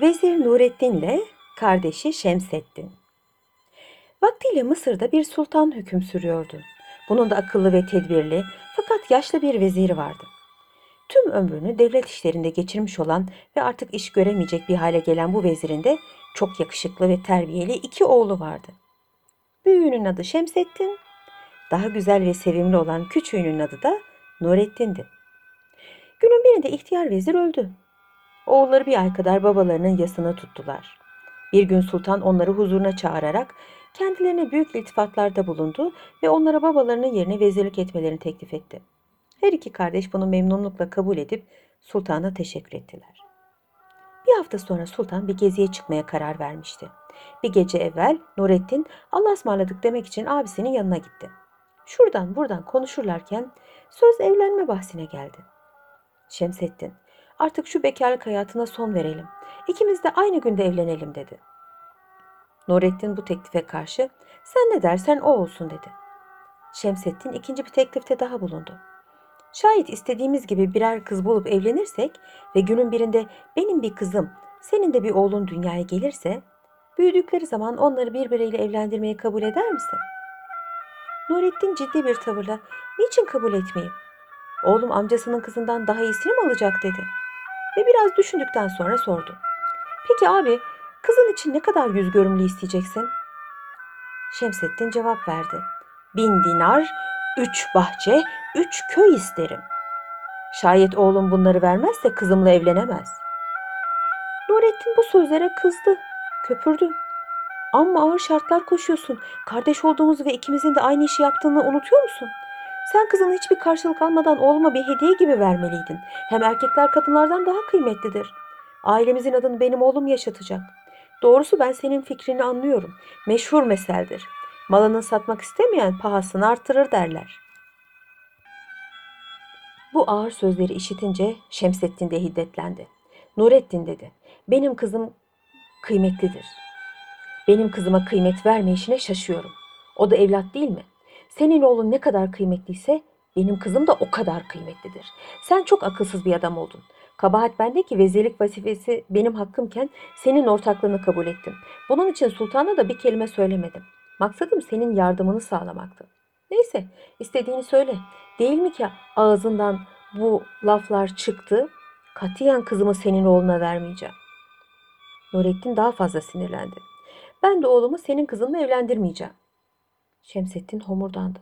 Vezir Nurettin ile kardeşi Şemseddin. Vaktiyle Mısır'da bir sultan hüküm sürüyordu. Bunun da akıllı ve tedbirli fakat yaşlı bir veziri vardı. Tüm ömrünü devlet işlerinde geçirmiş olan ve artık iş göremeyecek bir hale gelen bu vezirin de çok yakışıklı ve terbiyeli iki oğlu vardı. Büyüğünün adı Şemseddin, daha güzel ve sevimli olan küçüğünün adı da Nurettin'di. Günün birinde ihtiyar vezir öldü. Oğulları bir ay kadar babalarının yasını tuttular. Bir gün sultan onları huzuruna çağırarak kendilerine büyük iltifatlarda bulundu ve onlara babalarının yerine vezirlik etmelerini teklif etti. Her iki kardeş bunu memnunlukla kabul edip sultana teşekkür ettiler. Bir hafta sonra sultan bir geziye çıkmaya karar vermişti. Bir gece evvel Nurettin Allah'a ısmarladık demek için abisinin yanına gitti. Şuradan buradan konuşurlarken söz evlenme bahsine geldi. Şemsettin, artık şu bekarlık hayatına son verelim. İkimiz de aynı günde evlenelim dedi. Nurettin bu teklife karşı sen ne dersen o olsun dedi. Şemsettin ikinci bir teklifte daha bulundu. Şayet istediğimiz gibi birer kız bulup evlenirsek ve günün birinde benim bir kızım, senin de bir oğlun dünyaya gelirse, büyüdükleri zaman onları birbiriyle evlendirmeyi kabul eder misin? Nurettin ciddi bir tavırla, niçin kabul etmeyeyim? Oğlum amcasının kızından daha iyisini mi alacak dedi. Ve biraz düşündükten sonra sordu. Peki abi, kızın için ne kadar yüz görümlü isteyeceksin? Şemsettin cevap verdi. Bin dinar, üç bahçe, üç köy isterim. Şayet oğlum bunları vermezse kızımla evlenemez. Nurettin bu sözlere kızdı, köpürdü. Ama ağır şartlar koşuyorsun. Kardeş olduğumuzu ve ikimizin de aynı işi yaptığını unutuyor musun? Sen kızını hiçbir karşılık almadan oğluma bir hediye gibi vermeliydin. Hem erkekler kadınlardan daha kıymetlidir. Ailemizin adını benim oğlum yaşatacak. Doğrusu ben senin fikrini anlıyorum. Meşhur meseldir. Malını satmak istemeyen pahasını artırır derler. Bu ağır sözleri işitince Şemsettin de hiddetlendi. Nurettin dedi. Benim kızım kıymetlidir. Benim kızıma kıymet vermeyişine şaşıyorum. O da evlat değil mi? Senin oğlun ne kadar kıymetliyse benim kızım da o kadar kıymetlidir. Sen çok akılsız bir adam oldun. Kabahat bende ki vezirlik vazifesi benim hakkımken senin ortaklığını kabul ettim. Bunun için sultana da bir kelime söylemedim. Maksadım senin yardımını sağlamaktı. Neyse istediğini söyle. Değil mi ki ağzından bu laflar çıktı? Katiyen kızımı senin oğluna vermeyeceğim. Nurettin daha fazla sinirlendi. Ben de oğlumu senin kızınla evlendirmeyeceğim. Şemsettin homurdandı.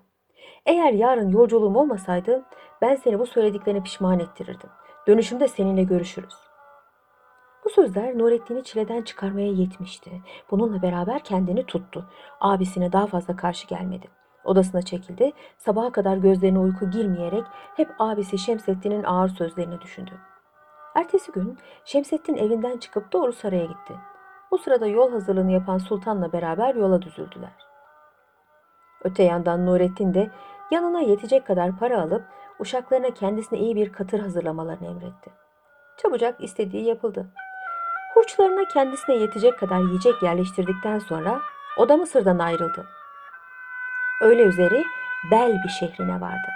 Eğer yarın yolculuğum olmasaydı ben seni bu söylediklerine pişman ettirirdim. Dönüşümde seninle görüşürüz. Bu sözler Nurettin'i çileden çıkarmaya yetmişti. Bununla beraber kendini tuttu. Abisine daha fazla karşı gelmedi. Odasına çekildi. Sabaha kadar gözlerine uyku girmeyerek hep abisi Şemsettin'in ağır sözlerini düşündü. Ertesi gün Şemsettin evinden çıkıp doğru saraya gitti. Bu sırada yol hazırlığını yapan sultanla beraber yola düzüldüler. Öte yandan Nurettin de yanına yetecek kadar para alıp uşaklarına kendisine iyi bir katır hazırlamalarını emretti. Çabucak istediği yapıldı. Hurçlarına kendisine yetecek kadar yiyecek yerleştirdikten sonra o da Mısır'dan ayrıldı. Öğle üzeri Bel bir şehrine vardı.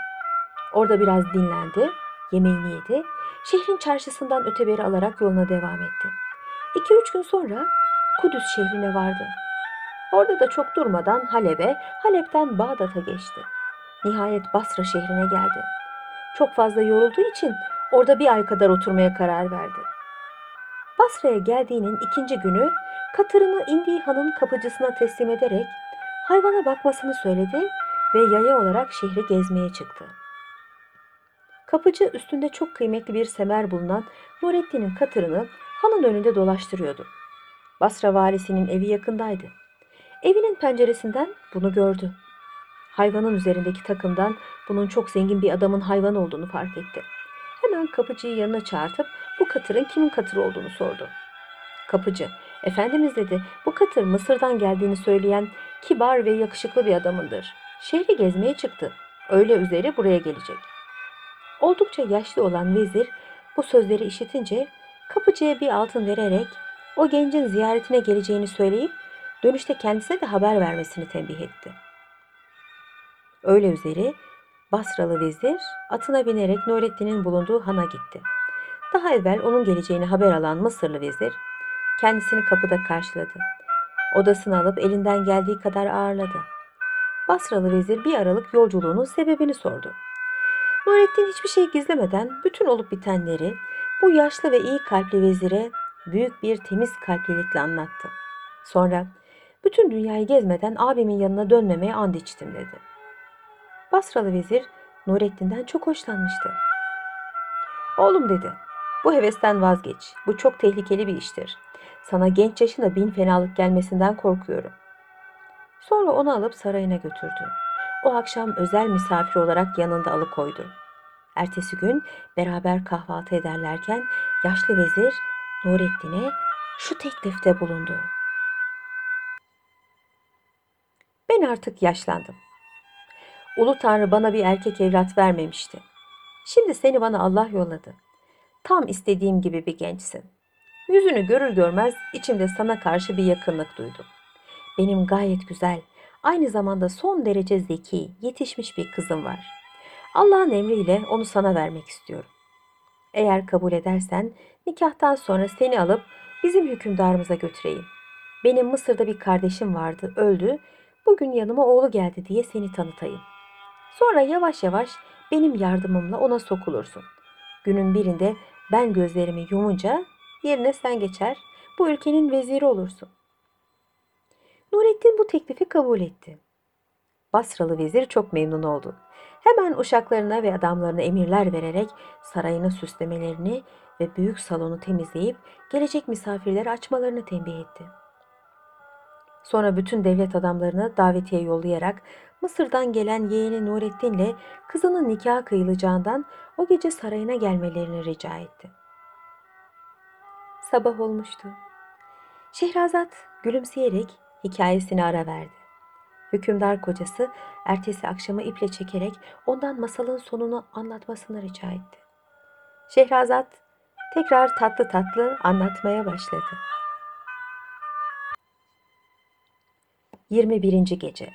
Orada biraz dinlendi, yemeğini yedi, şehrin çarşısından öteberi alarak yoluna devam etti. İki üç gün sonra Kudüs şehrine vardı. Orada da çok durmadan Halep'e, Halep'ten Bağdat'a geçti. Nihayet Basra şehrine geldi. Çok fazla yorulduğu için orada bir ay kadar oturmaya karar verdi. Basra'ya geldiğinin ikinci günü katırını indiği hanın kapıcısına teslim ederek hayvana bakmasını söyledi ve yaya olarak şehri gezmeye çıktı. Kapıcı üstünde çok kıymetli bir semer bulunan Nurettin'in katırını hanın önünde dolaştırıyordu. Basra valisinin evi yakındaydı. Evinin penceresinden bunu gördü. Hayvanın üzerindeki takımdan bunun çok zengin bir adamın hayvan olduğunu fark etti. Hemen kapıcıyı yanına çağırtıp bu katırın kimin katırı olduğunu sordu. Kapıcı, efendimiz dedi, bu katır Mısır'dan geldiğini söyleyen kibar ve yakışıklı bir adamındır. Şehri gezmeye çıktı. Öyle üzeri buraya gelecek. Oldukça yaşlı olan vezir bu sözleri işitince kapıcıya bir altın vererek o gencin ziyaretine geleceğini söyleyip dönüşte kendisine de haber vermesini tembih etti. Öyle üzeri Basralı vezir atına binerek Nurettin'in bulunduğu hana gitti. Daha evvel onun geleceğini haber alan Mısırlı vezir, kendisini kapıda karşıladı. Odasını alıp elinden geldiği kadar ağırladı. Basralı vezir bir aralık yolculuğunun sebebini sordu. Nurettin hiçbir şey gizlemeden bütün olup bitenleri bu yaşlı ve iyi kalpli vezire büyük bir temiz kalplilikle anlattı. Sonra bütün dünyayı gezmeden abimin yanına dönmemeye and içtim dedi. Basralı vezir Nurettin'den çok hoşlanmıştı. Oğlum dedi, bu hevesten vazgeç. Bu çok tehlikeli bir iştir. Sana genç yaşında bin fenalık gelmesinden korkuyorum. Sonra onu alıp sarayına götürdü. O akşam özel misafir olarak yanında alıkoydu. Ertesi gün beraber kahvaltı ederlerken yaşlı vezir Nurettin'e şu teklifte bulundu. Ben artık yaşlandım. Ulu Tanrı bana bir erkek evlat vermemişti. Şimdi seni bana Allah yolladı. Tam istediğim gibi bir gençsin. Yüzünü görür görmez içimde sana karşı bir yakınlık duydum. Benim gayet güzel, aynı zamanda son derece zeki, yetişmiş bir kızım var. Allah'ın emriyle onu sana vermek istiyorum. Eğer kabul edersen nikahtan sonra seni alıp bizim hükümdarımıza götüreyim. Benim Mısır'da bir kardeşim vardı, öldü. Bugün yanıma oğlu geldi diye seni tanıtayım. Sonra yavaş yavaş benim yardımımla ona sokulursun. Günün birinde ben gözlerimi yumunca yerine sen geçer, bu ülkenin veziri olursun. Nurettin bu teklifi kabul etti. Basralı vezir çok memnun oldu. Hemen uşaklarına ve adamlarına emirler vererek sarayını süslemelerini ve büyük salonu temizleyip gelecek misafirleri açmalarını tembih etti. Sonra bütün devlet adamlarına davetiye yollayarak Mısır'dan gelen yeğeni Nurettin ile kızının nikah kıyılacağından o gece sarayına gelmelerini rica etti. Sabah olmuştu. Şehrazat gülümseyerek hikayesini ara verdi. Hükümdar kocası ertesi akşamı iple çekerek ondan masalın sonunu anlatmasını rica etti. Şehrazat tekrar tatlı tatlı anlatmaya başladı. 21. Gece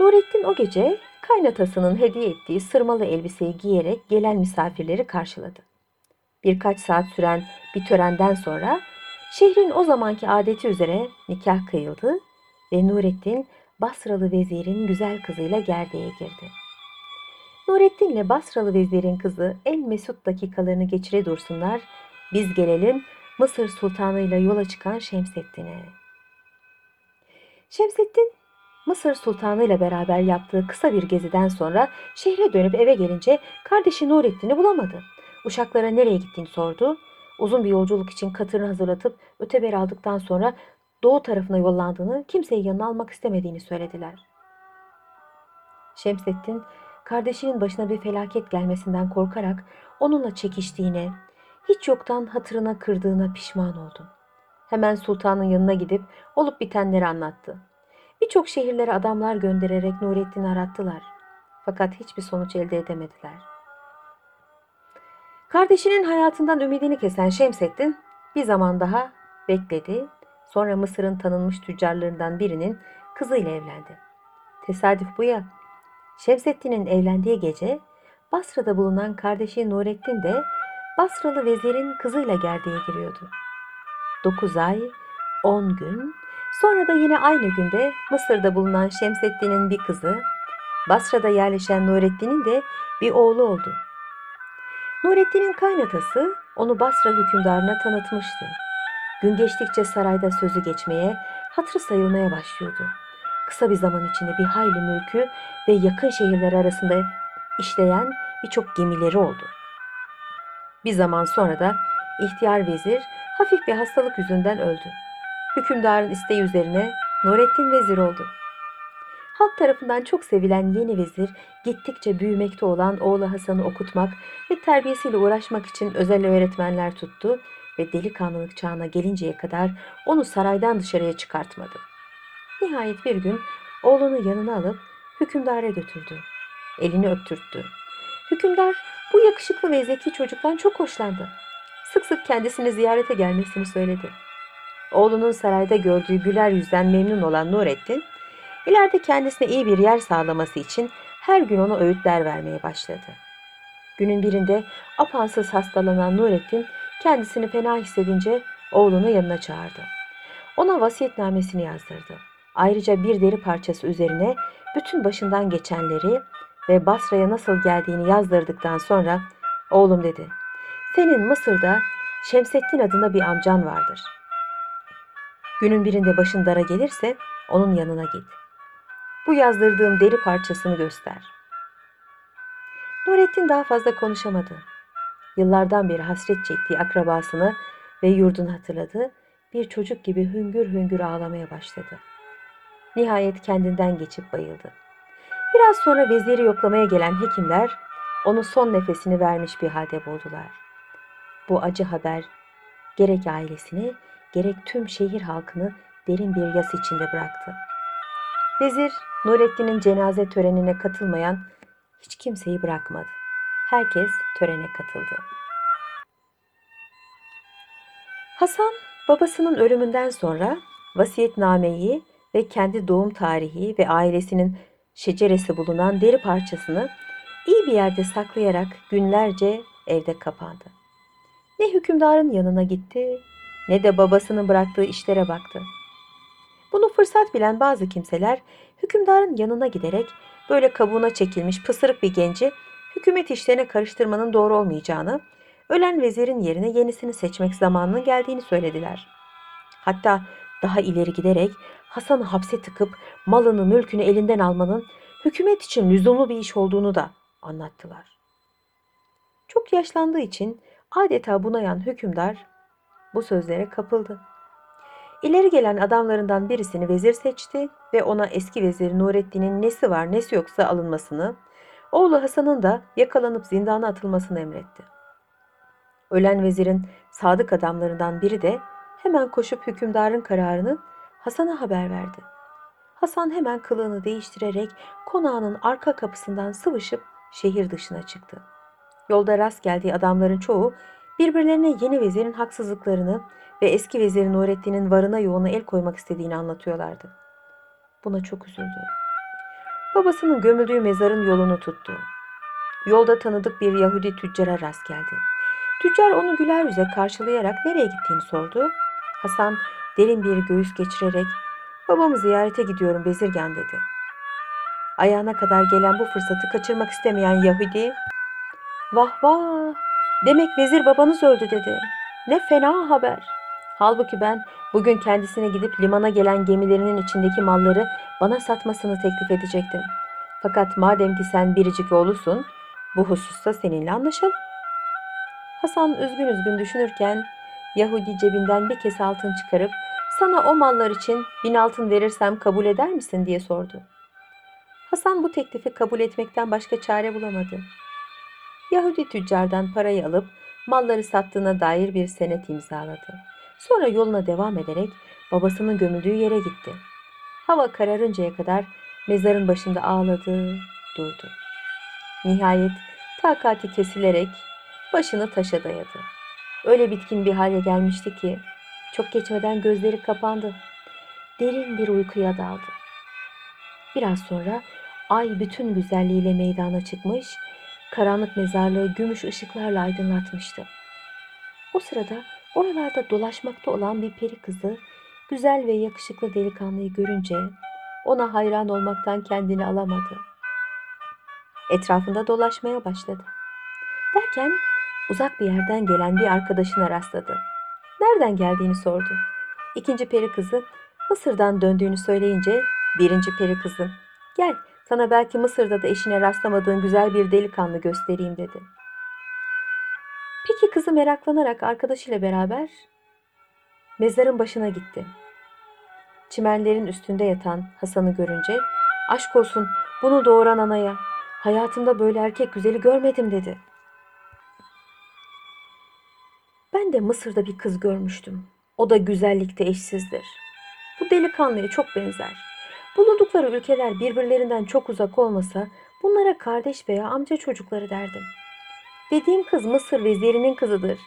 Nurettin o gece kaynatasının hediye ettiği sırmalı elbiseyi giyerek gelen misafirleri karşıladı. Birkaç saat süren bir törenden sonra şehrin o zamanki adeti üzere nikah kıyıldı ve Nurettin Basralı vezirin güzel kızıyla gerdeğe girdi. Nurettin ile Basralı vezirin kızı en mesut dakikalarını geçire dursunlar, biz gelelim Mısır sultanıyla yola çıkan Şemseddin'e. Şemseddin Mısır Sultanı ile beraber yaptığı kısa bir geziden sonra şehre dönüp eve gelince kardeşi Nurettin'i bulamadı. Uşaklara nereye gittiğini sordu. Uzun bir yolculuk için katırını hazırlatıp öteber aldıktan sonra doğu tarafına yollandığını, kimseyi yanına almak istemediğini söylediler. Şemsettin, kardeşinin başına bir felaket gelmesinden korkarak onunla çekiştiğine, hiç yoktan hatırına kırdığına pişman oldu. Hemen sultanın yanına gidip olup bitenleri anlattı. Birçok şehirlere adamlar göndererek Nurettin'i arattılar. Fakat hiçbir sonuç elde edemediler. Kardeşinin hayatından ümidini kesen Şemseddin bir zaman daha bekledi. Sonra Mısır'ın tanınmış tüccarlarından birinin kızıyla evlendi. Tesadüf bu ya. Şemseddin'in evlendiği gece Basra'da bulunan kardeşi Nurettin de Basralı vezirin kızıyla gerdeğe giriyordu. Dokuz ay, on gün, sonra da yine aynı günde Mısır'da bulunan Şemseddin'in bir kızı, Basra'da yerleşen Nurettin'in de bir oğlu oldu. Nurettin'in kaynatası onu Basra hükümdarına tanıtmıştı. Gün geçtikçe sarayda sözü geçmeye, hatırı sayılmaya başlıyordu. Kısa bir zaman içinde bir hayli mülkü ve yakın şehirler arasında işleyen birçok gemileri oldu. Bir zaman sonra da ihtiyar vezir hafif bir hastalık yüzünden öldü. Hükümdarın isteği üzerine Nurettin vezir oldu. Halk tarafından çok sevilen yeni vezir gittikçe büyümekte olan oğlu Hasan'ı okutmak ve terbiyesiyle uğraşmak için özel öğretmenler tuttu ve delikanlılık çağına gelinceye kadar onu saraydan dışarıya çıkartmadı. Nihayet bir gün oğlunu yanına alıp hükümdara götürdü. Elini öptürttü. Hükümdar bu yakışıklı ve zeki çocuktan çok hoşlandı. Sık sık kendisini ziyarete gelmesini söyledi. Oğlunun sarayda gördüğü güler yüzden memnun olan Nurettin, ileride kendisine iyi bir yer sağlaması için her gün ona öğütler vermeye başladı. Günün birinde apansız hastalanan Nurettin kendisini fena hissedince oğlunu yanına çağırdı. Ona vasiyetnamesini yazdırdı. Ayrıca bir deri parçası üzerine bütün başından geçenleri ve Basra'ya nasıl geldiğini yazdırdıktan sonra oğlum dedi. Senin Mısır'da Şemsettin adında bir amcan vardır. Günün birinde başın dara gelirse onun yanına git. Bu yazdırdığım deri parçasını göster. Nurettin daha fazla konuşamadı. Yıllardan beri hasret çektiği akrabasını ve yurdunu hatırladı. Bir çocuk gibi hüngür hüngür ağlamaya başladı. Nihayet kendinden geçip bayıldı. Biraz sonra veziri yoklamaya gelen hekimler onu son nefesini vermiş bir halde buldular. Bu acı haber gerek ailesini gerek tüm şehir halkını derin bir yas içinde bıraktı. Vezir Nurettin'in cenaze törenine katılmayan hiç kimseyi bırakmadı. Herkes törene katıldı. Hasan babasının ölümünden sonra vasiyetnameyi ve kendi doğum tarihi ve ailesinin şeceresi bulunan deri parçasını iyi bir yerde saklayarak günlerce evde kapandı. Ne hükümdarın yanına gitti ne de babasının bıraktığı işlere baktı. Bunu fırsat bilen bazı kimseler hükümdarın yanına giderek böyle kabuğuna çekilmiş pısırık bir genci hükümet işlerine karıştırmanın doğru olmayacağını, ölen vezirin yerine yenisini seçmek zamanının geldiğini söylediler. Hatta daha ileri giderek Hasan'ı hapse tıkıp malını mülkünü elinden almanın hükümet için lüzumlu bir iş olduğunu da anlattılar. Çok yaşlandığı için adeta bunayan hükümdar bu sözlere kapıldı. İleri gelen adamlarından birisini vezir seçti ve ona eski vezir Nurettin'in nesi var nesi yoksa alınmasını, oğlu Hasan'ın da yakalanıp zindana atılmasını emretti. Ölen vezirin sadık adamlarından biri de hemen koşup hükümdarın kararını Hasan'a haber verdi. Hasan hemen kılığını değiştirerek konağının arka kapısından sıvışıp şehir dışına çıktı. Yolda rast geldiği adamların çoğu birbirlerine yeni vezirin haksızlıklarını ve eski vezir Nurettin'in varına yoğuna el koymak istediğini anlatıyorlardı. Buna çok üzüldü. Babasının gömüldüğü mezarın yolunu tuttu. Yolda tanıdık bir Yahudi tüccara rast geldi. Tüccar onu güler yüze karşılayarak nereye gittiğini sordu. Hasan derin bir göğüs geçirerek babamı ziyarete gidiyorum Bezirgen dedi. Ayağına kadar gelen bu fırsatı kaçırmak istemeyen Yahudi vah vah demek vezir babanız öldü dedi. Ne fena haber. Halbuki ben bugün kendisine gidip limana gelen gemilerinin içindeki malları bana satmasını teklif edecektim. Fakat madem ki sen biricik oğlusun, bu hususta seninle anlaşalım. Hasan üzgün üzgün düşünürken Yahudi cebinden bir kese altın çıkarıp sana o mallar için bin altın verirsem kabul eder misin diye sordu. Hasan bu teklifi kabul etmekten başka çare bulamadı. Yahudi tüccardan parayı alıp malları sattığına dair bir senet imzaladı. Sonra yoluna devam ederek babasının gömüldüğü yere gitti. Hava kararıncaya kadar mezarın başında ağladı, durdu. Nihayet takati kesilerek başını taşa dayadı. Öyle bitkin bir hale gelmişti ki çok geçmeden gözleri kapandı. Derin bir uykuya daldı. Biraz sonra ay bütün güzelliğiyle meydana çıkmış, karanlık mezarlığı gümüş ışıklarla aydınlatmıştı. O sırada oralarda dolaşmakta olan bir peri kızı güzel ve yakışıklı delikanlıyı görünce ona hayran olmaktan kendini alamadı. Etrafında dolaşmaya başladı. Derken uzak bir yerden gelen bir arkadaşına rastladı. Nereden geldiğini sordu. İkinci peri kızı Mısır'dan döndüğünü söyleyince birinci peri kızı gel sana belki Mısır'da da eşine rastlamadığın güzel bir delikanlı göstereyim dedi. Peki kızı meraklanarak arkadaşıyla beraber mezarın başına gitti. Çimenlerin üstünde yatan Hasan'ı görünce aşk olsun bunu doğuran anaya hayatımda böyle erkek güzeli görmedim dedi. Ben de Mısır'da bir kız görmüştüm. O da güzellikte eşsizdir. Bu delikanlıya çok benzer. Bulundukları ülkeler birbirlerinden çok uzak olmasa bunlara kardeş veya amca çocukları derdim. Dediğim kız Mısır vezirinin kızıdır.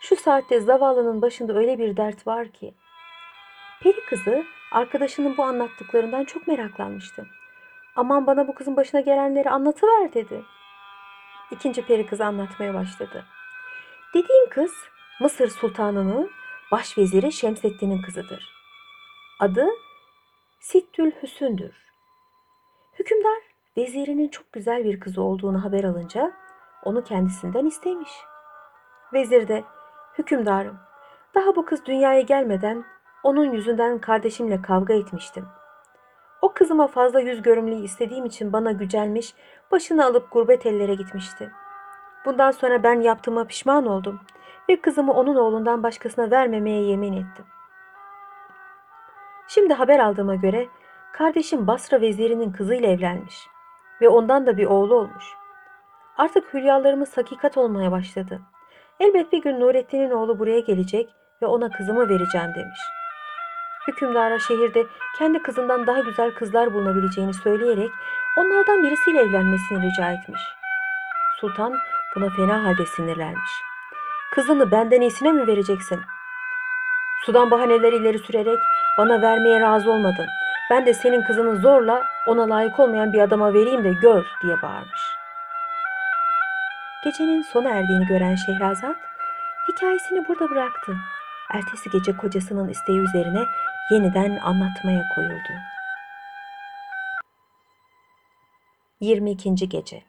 Şu saatte zavallının başında öyle bir dert var ki. Peri kızı arkadaşının bu anlattıklarından çok meraklanmıştı. Aman bana bu kızın başına gelenleri anlatıver dedi. İkinci peri kız anlatmaya başladı. Dediğim kız Mısır sultanını başveziri Şemseddin'in kızıdır. Adı Sittül Hüsündür. Hükümdar vezirinin çok güzel bir kızı olduğunu haber alınca onu kendisinden istemiş. Vezir de hükümdarım daha bu kız dünyaya gelmeden onun yüzünden kardeşimle kavga etmiştim. O kızıma fazla yüz görümlüğü istediğim için bana gücenmiş, başını alıp gurbet ellere gitmişti. Bundan sonra ben yaptığıma pişman oldum ve kızımı onun oğlundan başkasına vermemeye yemin ettim. Şimdi haber aldığıma göre kardeşim Basra vezirinin kızıyla evlenmiş ve ondan da bir oğlu olmuş. Artık hülyalarımız hakikat olmaya başladı. Elbet bir gün Nurettin'in oğlu buraya gelecek ve ona kızımı vereceğim demiş. Hükümdara şehirde kendi kızından daha güzel kızlar bulunabileceğini söyleyerek onlardan birisiyle evlenmesini rica etmiş. Sultan buna fena halde sinirlenmiş. Kızını benden iyisine mi vereceksin? Sudan bahaneler ileri sürerek bana vermeye razı olmadın. Ben de senin kızını zorla ona layık olmayan bir adama vereyim de gör diye bağırmış. Gecenin sona erdiğini gören Şehrazat hikayesini burada bıraktı. Ertesi gece kocasının isteği üzerine yeniden anlatmaya koyuldu. 22. gece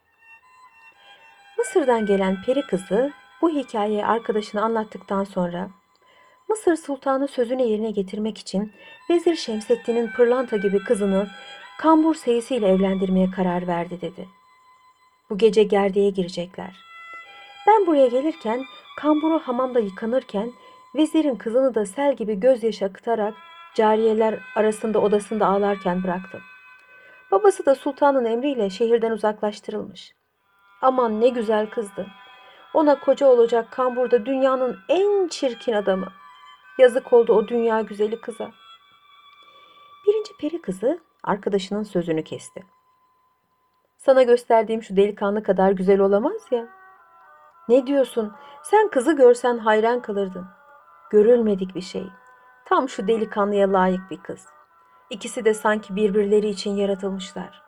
Mısır'dan gelen peri kızı bu hikayeyi arkadaşına anlattıktan sonra Mısır sultanı sözünü yerine getirmek için Vezir Şemseddin'in pırlanta gibi kızını kambur seyisiyle evlendirmeye karar verdi dedi. Bu gece gerdeğe girecekler. Ben buraya gelirken kamburu hamamda yıkanırken vezirin kızını da sel gibi gözyaşı akıtarak cariyeler arasında odasında ağlarken bıraktım. Babası da sultanın emriyle şehirden uzaklaştırılmış. Aman ne güzel kızdı. Ona koca olacak kamburda dünyanın en çirkin adamı. Yazık oldu o dünya güzeli kıza. Birinci peri kızı arkadaşının sözünü kesti. Sana gösterdiğim şu delikanlı kadar güzel olamaz ya. Ne diyorsun? Sen kızı görsen hayran kalırdın. Görülmedik bir şey. Tam şu delikanlıya layık bir kız. İkisi de sanki birbirleri için yaratılmışlar.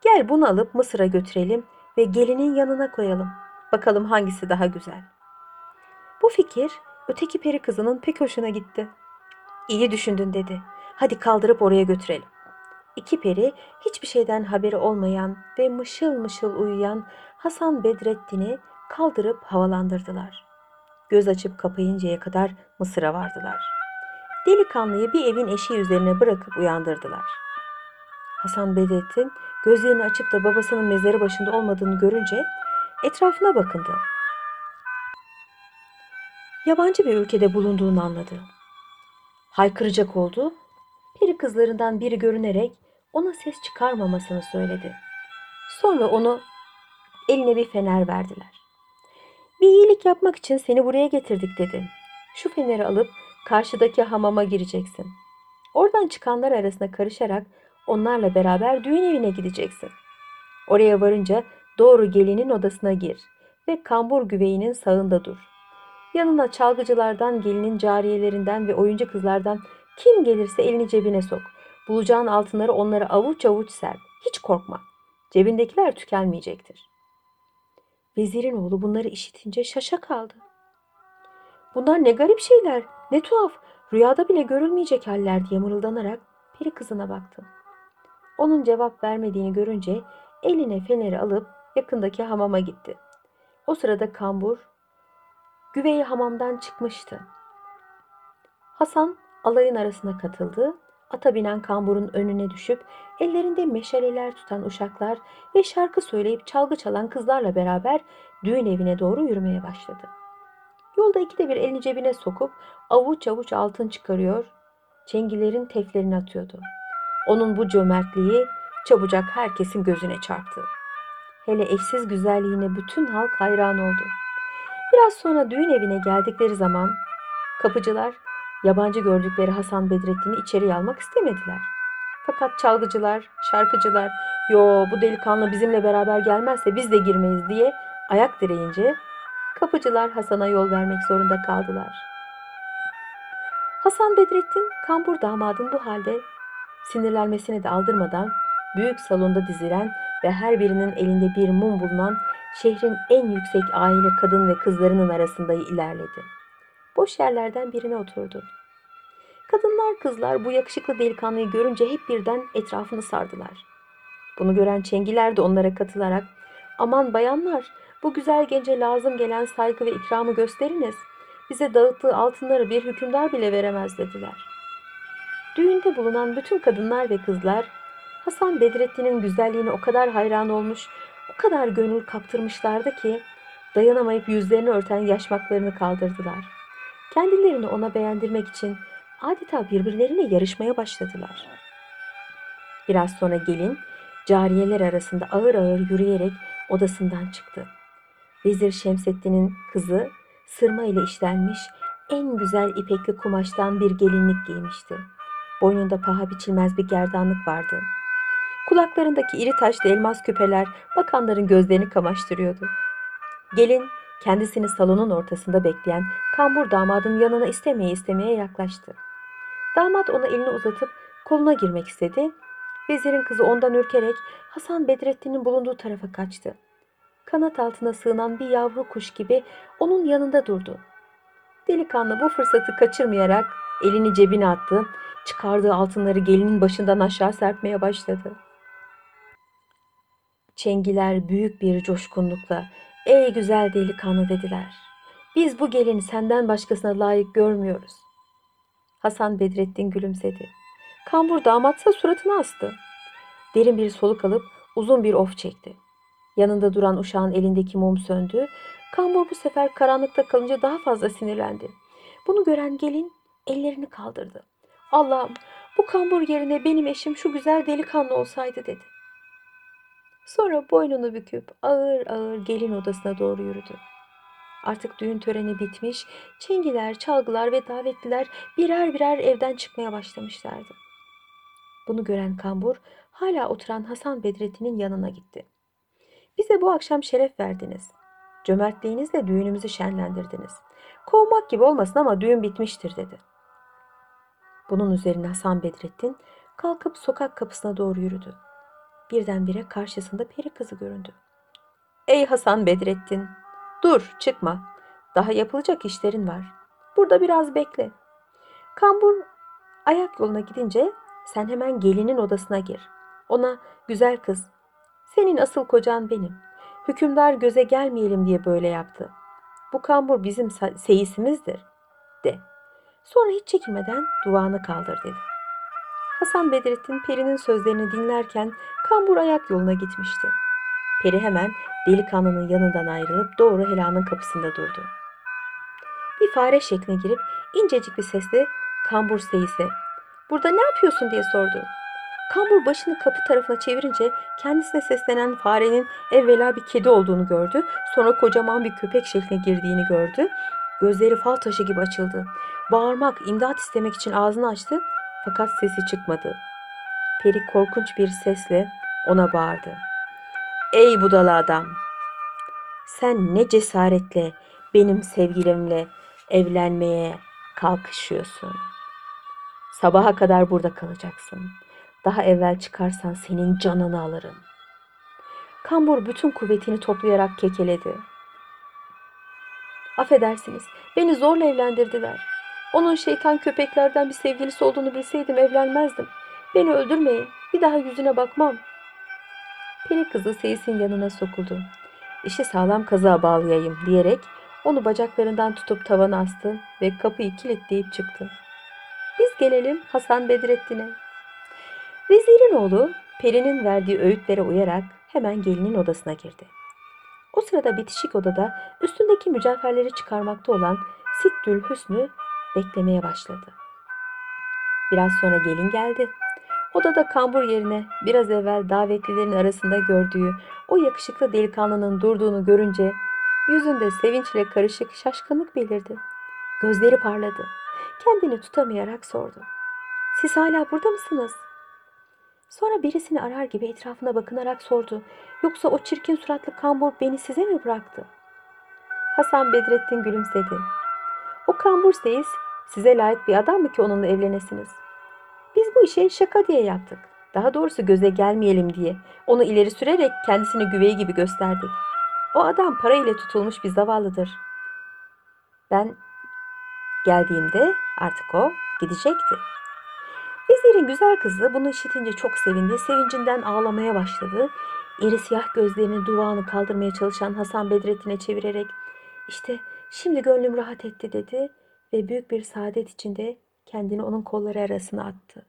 Gel bunu alıp Mısır'a götürelim ve gelinin yanına koyalım. Bakalım hangisi daha güzel. Bu fikir öteki peri kızının pek hoşuna gitti. İyi düşündün dedi. Hadi kaldırıp oraya götürelim. İki peri hiçbir şeyden haberi olmayan ve mışıl mışıl uyuyan Hasan Bedrettin'i kaldırıp havalandırdılar. Göz açıp kapayıncaya kadar Mısır'a vardılar. Delikanlıyı bir evin eşiği üzerine bırakıp uyandırdılar. Hasan Bedrettin gözlerini açıp da babasının mezarı başında olmadığını görünce etrafına bakındı. Yabancı bir ülkede bulunduğunu anladı. Haykıracak oldu. Peri kızlarından biri görünerek ona ses çıkarmamasını söyledi. Sonra onu eline bir fener verdiler. Bir iyilik yapmak için seni buraya getirdik dedi. Şu feneri alıp karşıdaki hamama gireceksin. Oradan çıkanlar arasına karışarak onlarla beraber düğün evine gideceksin. Oraya varınca doğru gelinin odasına gir ve kambur güveyinin sağında dur. Yanına çalgıcılardan, gelinin cariyelerinden ve oyuncu kızlardan kim gelirse elini cebine sok. Bulacağın altınları onlara avuç avuç ser. Hiç korkma. Cebindekiler tükenmeyecektir. Vezirin oğlu bunları işitince şaşa kaldı. Bunlar ne garip şeyler, ne tuhaf, rüyada bile görülmeyecek haller diye mırıldanarak peri kızına baktı. Onun cevap vermediğini görünce eline feneri alıp yakındaki hamama gitti. O sırada kambur güveyi hamamdan çıkmıştı. Hasan alayın arasına katıldı. Ata binen kamburun önüne düşüp ellerinde meşaleler tutan uşaklar ve şarkı söyleyip çalgı çalan kızlarla beraber düğün evine doğru yürümeye başladı. Yolda ikide bir elini cebine sokup avuç avuç altın çıkarıyor, çengilerin teflerini atıyordu. Onun bu cömertliği çabucak herkesin gözüne çarptı. Hele eşsiz güzelliğine bütün halk hayran oldu. Biraz sonra düğün evine geldikleri zaman kapıcılar yabancı gördükleri Hasan Bedrettin'i içeri almak istemediler. Fakat çalgıcılar, şarkıcılar, yo bu delikanlı bizimle beraber gelmezse biz de girmeyiz diye ayak direyince kapıcılar Hasan'a yol vermek zorunda kaldılar. Hasan Bedrettin kambur damadın bu halde sinirlenmesine de aldırmadan büyük salonda dizilen ve her birinin elinde bir mum bulunan şehrin en yüksek aile kadın ve kızlarının arasında ilerledi. boş yerlerden birine oturdu. Kadınlar kızlar bu yakışıklı delikanlıyı görünce hep birden etrafını sardılar. Bunu gören çengiler de onlara katılarak aman bayanlar bu güzel gence lazım gelen saygı ve ikramı gösteriniz. Bize dağıttığı altınları bir hükümdar bile veremez dediler. Düğünde bulunan bütün kadınlar ve kızlar Hasan Bedrettin'in güzelliğine o kadar hayran olmuş, o kadar gönül kaptırmışlardı ki dayanamayıp yüzlerini örten yaşmaklarını kaldırdılar. Kendilerini ona beğendirmek için adeta birbirleriyle yarışmaya başladılar. Biraz sonra gelin cariyeler arasında ağır ağır yürüyerek odasından çıktı. Vezir Şemseddin'in kızı sırma ile işlenmiş en güzel ipekli kumaştan bir gelinlik giymişti. Boynunda paha biçilmez bir gerdanlık vardı. Kulaklarındaki iri taşlı elmas küpeler bakanların gözlerini kamaştırıyordu. Gelin kendisini salonun ortasında bekleyen kambur damadın yanına istemeye istemeye yaklaştı. Damat ona elini uzatıp koluna girmek istedi. Vezirin kızı ondan ürkerek Hasan Bedrettin'in bulunduğu tarafa kaçtı. Kanat altına sığınan bir yavru kuş gibi onun yanında durdu. Delikanlı bu fırsatı kaçırmayarak elini cebine attı, çıkardığı altınları gelinin başından aşağı serpmeye başladı. Çengiler büyük bir coşkunlukla "Ey güzel delikanlı" dediler. "Biz bu gelini senden başkasına layık görmüyoruz." Hasan Bedrettin gülümsedi. Kambur damatsa suratını astı. Derin bir soluk alıp uzun bir of çekti. Yanında duran uşağın elindeki mum söndü. Kambur bu sefer karanlıkta kalınca daha fazla sinirlendi. Bunu gören gelin ellerini kaldırdı. Allah'ım bu kambur yerine benim eşim şu güzel delikanlı olsaydı dedi. Sonra boynunu büküp ağır ağır gelin odasına doğru yürüdü. Artık düğün töreni bitmiş, çengiler, çalgılar ve davetliler birer birer evden çıkmaya başlamışlardı. Bunu gören kambur hala oturan Hasan Bedrettin'in yanına gitti. Bize bu akşam şeref verdiniz. Cömertliğinizle düğünümüzü şenlendirdiniz. Kovmak gibi olmasın ama düğün bitmiştir dedi. Bunun üzerine Hasan Bedrettin kalkıp sokak kapısına doğru yürüdü. Birdenbire karşısında peri kızı göründü. Ey Hasan Bedrettin, dur çıkma. Daha yapılacak işlerin var. Burada biraz bekle. Kambur ayak yoluna gidince sen hemen gelinin odasına gir. Ona güzel kız, senin asıl kocan benim. Hükümdar göze gelmeyelim diye böyle yaptı. Bu kambur bizim seyisimizdir de. Sonra hiç çekinmeden duvağını kaldır dedi. Hasan Bedrettin Peri'nin sözlerini dinlerken kambur ayak yoluna gitmişti. Peri hemen delikanlının yanından ayrılıp doğru helanın kapısında durdu. Bir fare şekline girip incecik bir sesle kambur seyise ''Burada ne yapıyorsun?'' diye sordu. Kambur başını kapı tarafına çevirince kendisine seslenen farenin evvela bir kedi olduğunu gördü. Sonra kocaman bir köpek şekline girdiğini gördü. Gözleri fal taşı gibi açıldı. Bağırmak, imdat istemek için ağzını açtı fakat sesi çıkmadı. Peri korkunç bir sesle ona bağırdı. Ey budala adam! Sen ne cesaretle benim sevgilimle evlenmeye kalkışıyorsun. Sabaha kadar burada kalacaksın. Daha evvel çıkarsan senin canını alırım. Kambur bütün kuvvetini toplayarak kekeledi. Affedersiniz, beni zorla evlendirdiler. Onun şeytan köpeklerden bir sevgilisi olduğunu bilseydim evlenmezdim. Beni öldürmeyin, bir daha yüzüne bakmam. Peri kızı Seyis'in yanına sokuldu. İşi sağlam kazığa bağlayayım diyerek onu bacaklarından tutup tavana astı ve kapıyı kilitleyip çıktı. Biz gelelim Hasan Bedrettin'e. Vezirin oğlu Peri'nin verdiği öğütlere uyarak hemen gelinin odasına girdi. O sırada bitişik odada üstündeki mücevherleri çıkarmakta olan Sittül Hüsnü beklemeye başladı. Biraz sonra gelin geldi. Odada kambur yerine biraz evvel davetlilerin arasında gördüğü o yakışıklı delikanlının durduğunu görünce yüzünde sevinçle karışık şaşkınlık belirdi. Gözleri parladı. Kendini tutamayarak sordu. Siz hala burada mısınız? Sonra birisini arar gibi etrafına bakınarak sordu. Yoksa o çirkin suratlı kambur beni size mi bıraktı? Hasan Bedrettin gülümsedi. O kambur seyis size layık bir adam mı ki onunla evlenesiniz? Biz bu işi şaka diye yaptık. Daha doğrusu göze gelmeyelim diye. Onu ileri sürerek kendisini güvey gibi gösterdik. O adam para ile tutulmuş bir zavallıdır. Ben Geldiğimde artık o gidecekti. Vezirin güzel kızı bunu işitince çok sevindi. Sevincinden ağlamaya başladı. İri siyah gözlerini duvağını kaldırmaya çalışan Hasan Bedrettin'e çevirerek işte şimdi gönlüm rahat etti dedi ve büyük bir saadet içinde kendini onun kolları arasına attı.